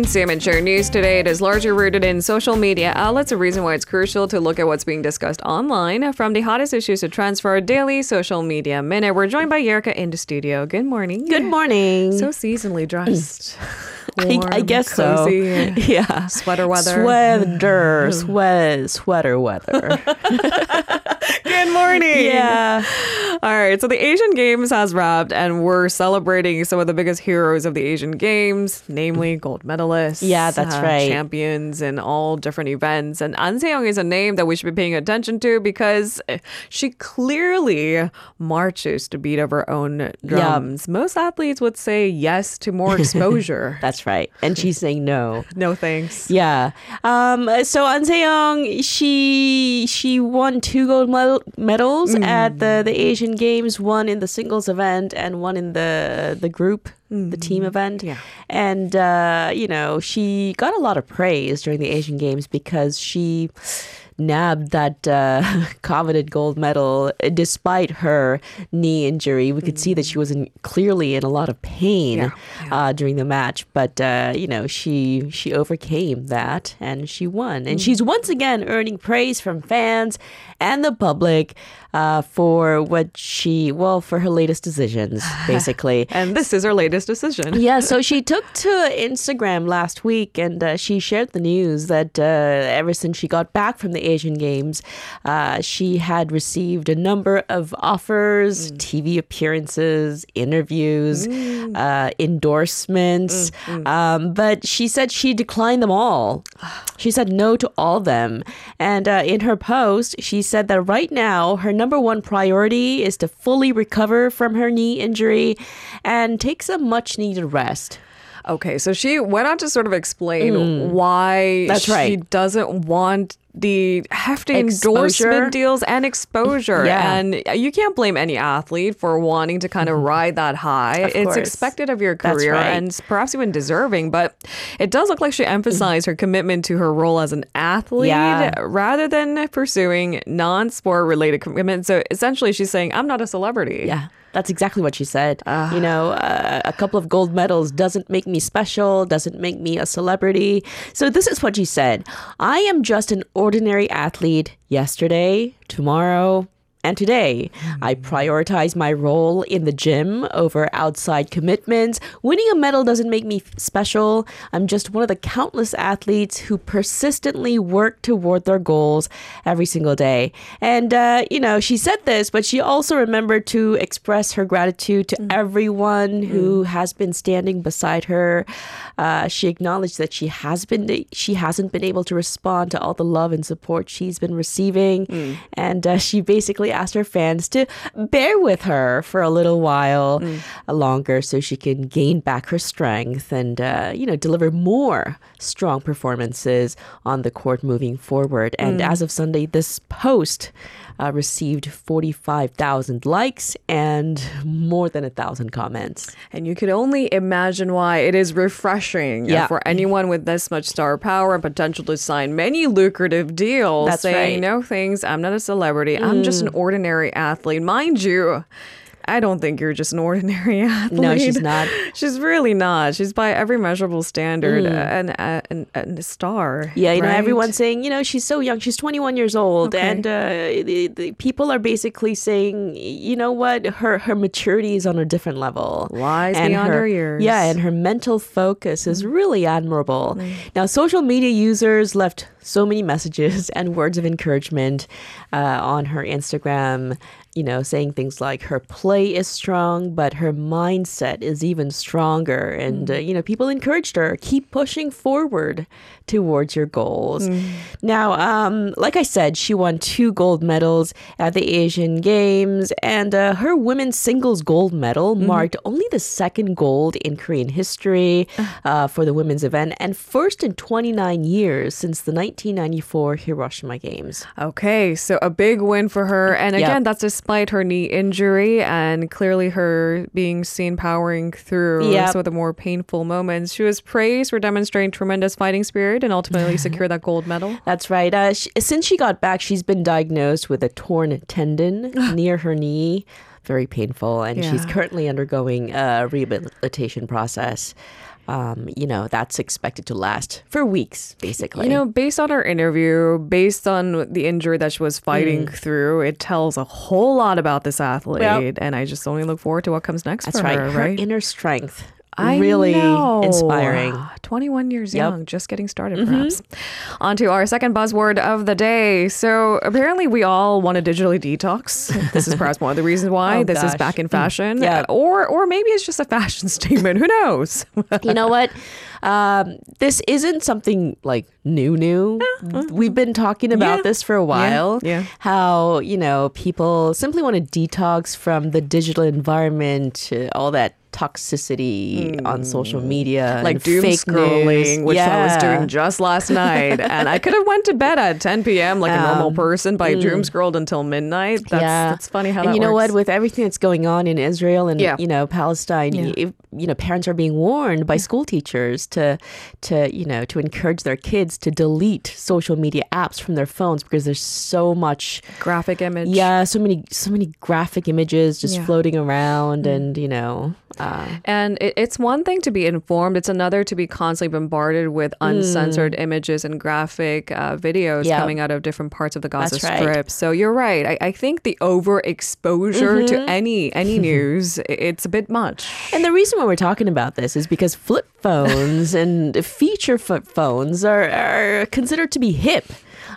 consume and share news today, it is largely rooted in social media outlets, a reason why it's crucial to look at what's being discussed online. From the hottest issues to trends for our daily social media minute, we're joined by Erica in the studio. Good morning. Good morning. So seasonally dressed. I, I guess so. Yeah. Sweater weather. Sweater, sweat, sweater weather. Good morning. yeah. All right, so the Asian Games has wrapped, and we're celebrating some of the biggest heroes of the Asian Games, namely gold medalists. Yeah, that's uh, right. Champions in all different events. And An Se-young is a name that we should be paying attention to because she clearly marches to beat of her own drums. Most athletes would say yes to more exposure. That's right. And she's saying no. no thanks. Yeah. Um, so An Se-young, she she won two gold medal- medals at the, the Asian Games, one in the singles event and one in the the group, the team event. Yeah. And uh, you know, she got a lot of praise during the Asian Games because she nabbed that uh, coveted gold medal uh, despite her knee injury. We could see that she was in, clearly in a lot of pain Yeah, Uh, during the match, but uh, you know she she overcame that and she won, and she's once again earning praise from fans and the public uh, for what she well for her latest decisions, basically. And this is her latest decision. Yeah, so she took to Instagram last week and uh, she shared the news that uh, ever since she got back from the Asian Games, uh, she had received a number of offers, TV appearances, interviews, uh, endorsements. Um, but she said she declined them all. She said no to all of them. And uh, in her post, she said that right now, her number one priority is to fully recover from her knee injury and take some much needed rest. Okay, so she went on to sort of explain why Mm. That's she right. doesn't want the hefty Exposure. endorsement deals and exposure. Yeah. And you can't blame any athlete for wanting to kind of mm-hmm. ride that high. Of it's course. expected of your career right. and perhaps even deserving, but it does look like she emphasized her commitment to her role as an athlete Yeah. rather than pursuing non-sport related commitments. So essentially she's saying, I'm not a celebrity. Yeah. That's exactly what she said. you know, uh, a couple of gold medals doesn't make me special, doesn't make me a celebrity. So, this is what she said I am just an ordinary athlete yesterday, tomorrow, and today. I prioritize my role in the gym over outside commitments. Winning a medal doesn't make me special. I'm just one of the countless athletes who persistently work toward their goals every single day. And, uh, you know, she said this, but she also remembered to express her gratitude to everyone who has been standing beside her. Uh, she acknowledged that she has been she hasn't been able to respond to all the love and support she's been receiving, and uh, she basically asked her fans to bear with her for a little while longer so she can gain back her strength and uh, you know deliver more strong performances on the court moving forward. And as of Sunday, this post uh, received 45,000 likes and more than a thousand comments. And you could only imagine why it is refreshing Yeah. for anyone with this much star power and potential to sign many lucrative deals. That's saying, right. Mm. no thanks, I'm not a celebrity. I'm just an ordinary athlete. Mind you, I don't think you're just an ordinary athlete. No, she's not. She's really not. She's by every measurable standard an, an, an, a star. Mm. Yeah, you know, everyone's saying, you know, she's so young. She's 21 years old. Okay. And uh, the, the people are basically saying, you know what? Her her maturity is on a different level. Lies beyond her years. Yeah, and her mental focus is really admirable. Now, social media users left so many messages and words of encouragement uh, on her Instagram you know, saying things like her play is strong, but her mindset is even stronger. And, uh, you know, people encouraged her, keep pushing forward towards your goals. Now, um, like I said, she won two gold medals at the Asian Games, and uh, her women's singles gold medal marked only the second gold in Korean history uh, for the women's event and first in 29 years since the 1994 Hiroshima Games. Okay, so a big win for her. And Yep. again, that's her knee injury and clearly her being seen powering through Yep. some of the more painful moments. She was praised for demonstrating tremendous fighting spirit and ultimately secure that gold medal. That's right. Uh, sh since she got back, she's been diagnosed with a torn tendon near her knee. Very painful, and she's currently undergoing a rehabilitation process. Um, you know, that's expected to last for weeks, basically. You know, based on her interview, based on the injury that she was fighting through, it tells a whole lot about this athlete. And I just only look forward to what comes next that's for right. her, Her right? inner strength. I really know. inspiring. 21 years Yep. young, just getting started, perhaps. On to our second buzzword of the day. So, apparently, we all want to digitally detox. This is perhaps one of the reasons why Oh, this is back in fashion. Yeah. Or, or maybe it's just a fashion statement. Who knows? you know what? Um, this isn't something like new, new. We've been talking about Yeah. this for a while. yeah. How, you know, people simply want to detox from the digital environment, uh, all that toxicity on social media, Hmm. like and doom fake scrolling, news. which I was doing just last night, and I could have went to bed at 10 p.m. like a normal Um, person, but I doom scrolled until midnight. That's, yeah, that's funny how and you know works. what? With everything that's going on in Israel and Yeah. you know Palestine, Yeah. y- if, you know parents are being warned by school teachers to to you know to encourage their kids to delete social media apps from their phones because there's so much Graphic image. yeah so many so many graphic images just Yeah. floating around and you know uh, And it, it's one thing to be informed, it's another to be constantly bombarded with uncensored images and graphic uh, videos Hmm. Yeah. coming out of different parts of the Gaza That's right. Strip. So you're right. I, I think the overexposure to Mm-hmm. any any news, it's a bit much. And the reason why we're talking about this is because flip phones and feature flip phones are, are considered to be hip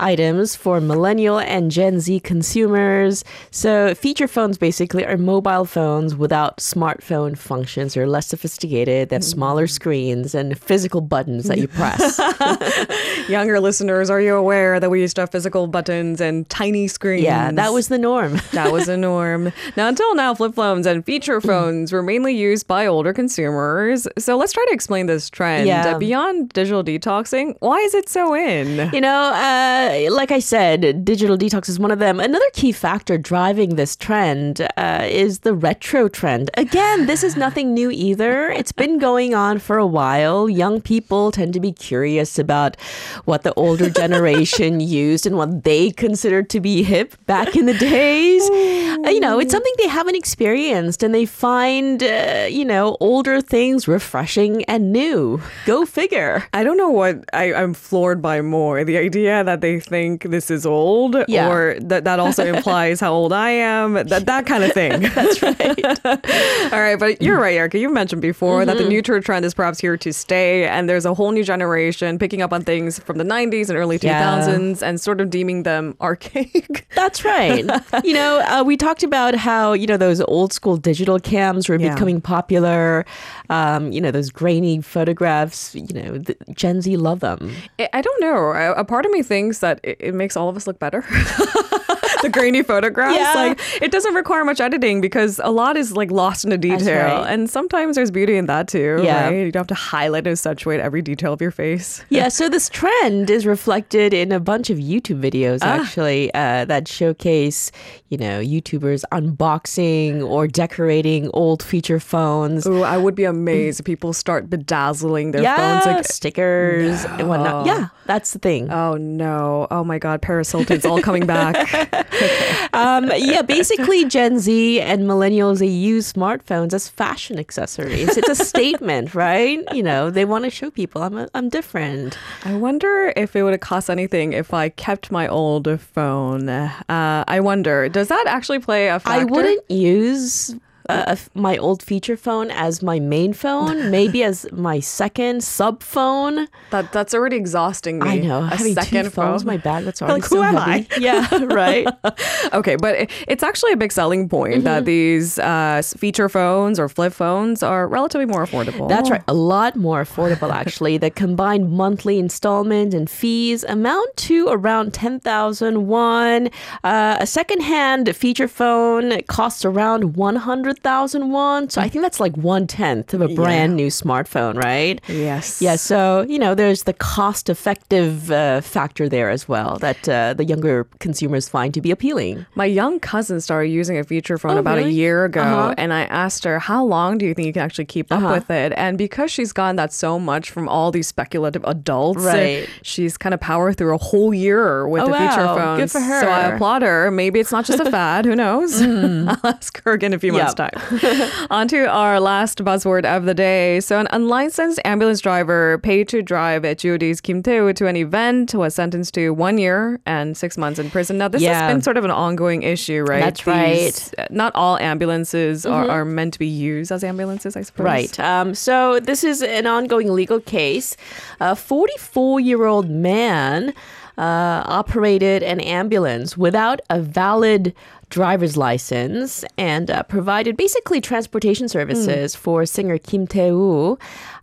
items for millennial and Gen Z consumers. So feature phones basically are mobile phones without smartphone functions. They're less sophisticated. They have smaller screens and physical buttons that you press. Younger listeners, are you aware that we used to have physical buttons and tiny screens? yeah, that was the norm. That was the norm. now, until now, flip phones and feature phones were mainly used by older consumers. So let's try to explain this trend. Yeah. Uh, beyond digital detoxing, why is it so in? You know, uh, day like I said, digital detox is one of them. Another key factor driving this trend uh, is the retro trend. Again, this is nothing new either. It's been going on for a while. Young people tend to be curious about what the older generation used and what they considered to be hip back in the days. Uh, you know, it's something they haven't experienced and they find, uh, you know, older things refreshing and new. Go figure. I don't know what I, I'm floored by more the idea that they think this is old, Yeah. or that that also implies how old I am, that, that kind of thing. That's right. All right, but you're right, Erica. You've mentioned before that the Mm-hmm. retro trend is perhaps here to stay, and there's a whole new generation picking up on things from the 90s and early Yeah. 2000s and sort of deeming them archaic. That's right. you know, uh, we talked about how, you know, those old school digital cams were Yeah. becoming popular. Um, you know, those grainy photographs, you know, the, Gen Z love them. I don't know. A part of me thinks that it, makes all of us look better. the grainy photographs, Yeah. like it doesn't require much editing because a lot is like lost in the detail, right. and sometimes there's beauty in that too. Yeah. right? you don't have to highlight and accentuate every detail of your face. Yeah, so this trend is reflected in a bunch of YouTube videos Ah. actually uh, that showcase, you know, YouTubers unboxing or decorating old feature phones. Ooh, I would be amazed if people start bedazzling their yeah, phones. Like, stickers and whatnot. Yeah, that's the thing. oh no, oh my God, Paris Hilton's all coming back. Um, yeah, basically, Gen Z and millennials they use smartphones as fashion accessories. It's a statement, right? You know, they want to show people I'm a, I'm different. I wonder if it would have cost anything if I kept my old phone. Uh, I wonder, does that actually play a factor? I wouldn't use uh, my old feature phone as my main phone, maybe as my second sub phone. That that's already exhausting me. I know. A Having second two phone. is my bag. That's already like, who so am heavy. I? Yeah, right. okay, but it, it's actually a big selling point mm-hmm. that these uh, feature phones or flip phones are relatively more affordable. That's right, a lot more affordable actually. the combined monthly installment and fees amount to around ten thousand won. Uh, a secondhand feature phone costs around one hundred 100,001. So I think that's like one tenth of a brand yeah. new smartphone, right? Yes. Yeah. So, you know, there's the cost effective uh, factor there as well that uh, the younger consumers find to be appealing. My young cousin started using a feature phone oh, about really? a year ago. Uh-huh. And I asked her, how long do you think you can actually keep up uh-huh. with it? And because she's gotten that so much from all these speculative adults, uh, right. she's kind of powered through a whole year with oh, a feature wow. phone. Good for her. So I applaud her. Maybe it's not just a fad. Who knows? Mm. I'll ask her again in a few yep. months' time time. On to our last buzzword of the day. So, an unlicensed ambulance driver paid to drive at g.o.d's Kim Tae to an event was sentenced to one year and six months in prison. Now, this Yeah. has been sort of an ongoing issue, right? That's These- Not all ambulances are, are meant to be used as ambulances, I suppose. Right. Um, so this is an ongoing legal case. A 44 year old man uh, operated an ambulance without a valid driver's license and uh, provided basically transportation services for singer Kim Tae-woo.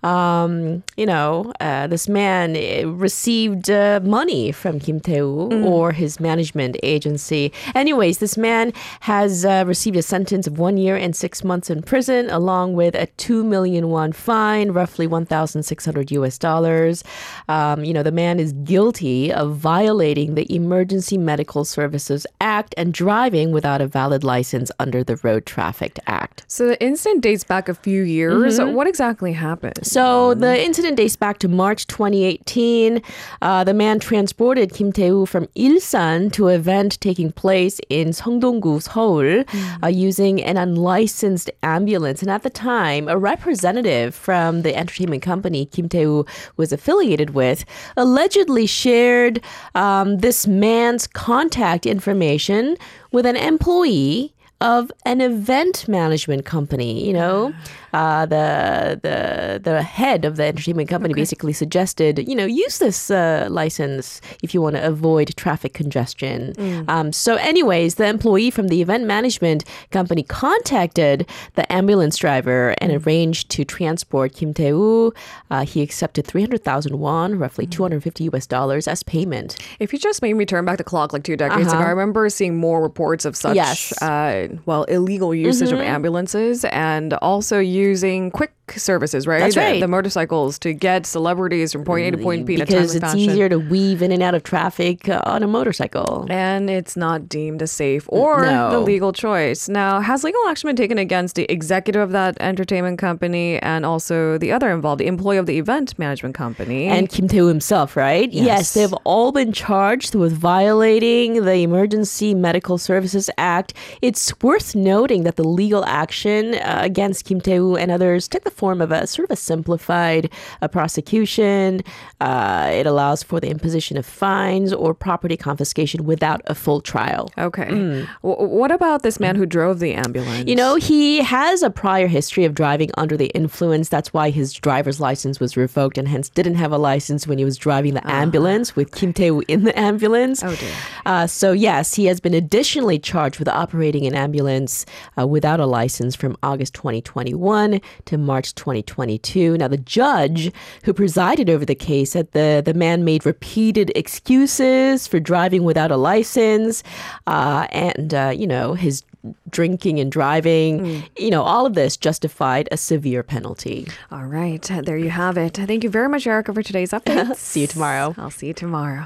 Um, you know, uh, this man uh, received uh, money from Kim Tae-woo or his management agency. Anyways, this man has uh, received a sentence of one year and six months in prison, along with a two million won fine, roughly one thousand six hundred U.S. dollars. Um, you know, the man is guilty of violating the Emergency Medical Services Act and driving without a valid license under the Road Traffic Act. So, the incident dates back a few years. Mm-hmm. What exactly happened? So the incident dates back to March 2018. Uh, the man transported Kim Tae-woo from Ilsan to an event taking place in Seongdong-gu, Seoul, uh, using an unlicensed ambulance. And at the time, a representative from the entertainment company Kim Tae-woo was affiliated with allegedly shared um, this man's contact information with an employee of an event management company. You know, uh, the the the head of the entertainment company basically suggested, you know, use this uh, license if you want to avoid traffic congestion. Um, so, anyways, the employee from the event management company contacted the ambulance driver and arranged to transport Kim Tae-woo. Uh, he accepted three hundred thousand won, roughly two hundred fifty U.S. dollars, as payment. If you just made me turn back the clock like two decades ago, I remember seeing more reports of such, Uh-huh. Yes. Mm-hmm. Well, illegal usage of ambulances and also using quick services, right? That's The- right. The, motorcycles to get celebrities from point A to point B in a because it's fashion. easier to weave in and out of traffic uh, on a motorcycle. and it's not deemed a safe or No. the legal choice. Now, has legal action been taken against the executive of that entertainment company and also the other involved, the employee of the event management company? and Kim Tae-woo himself, right? Yes. they've all been charged with violating the Emergency Medical Services Act. It's worth noting that the legal action uh, against Kim Tae-woo and others took the form of a sort of a simplified uh, prosecution. Uh, it allows for the imposition of fines or property confiscation without a full trial. okay. W- what about this man who drove the ambulance? Mm. You know, he has a prior history of driving under the influence. That's why his driver's license was revoked and hence didn't have a license when he was driving the ambulance with Kim Tae-woo in the ambulance. Oh, dear. Uh, so, yes, he has been additionally charged with operating an ambulance uh, without a license from August 2021 to March 2022. Now, the judge who presided over the case said the, the man made repeated excuses for driving without a license uh, and, uh, you know, his drinking and driving, you know, all of this justified a severe penalty. All right. There you have it. Thank you very much, Erica, for today's update. See you tomorrow. I'll see you tomorrow.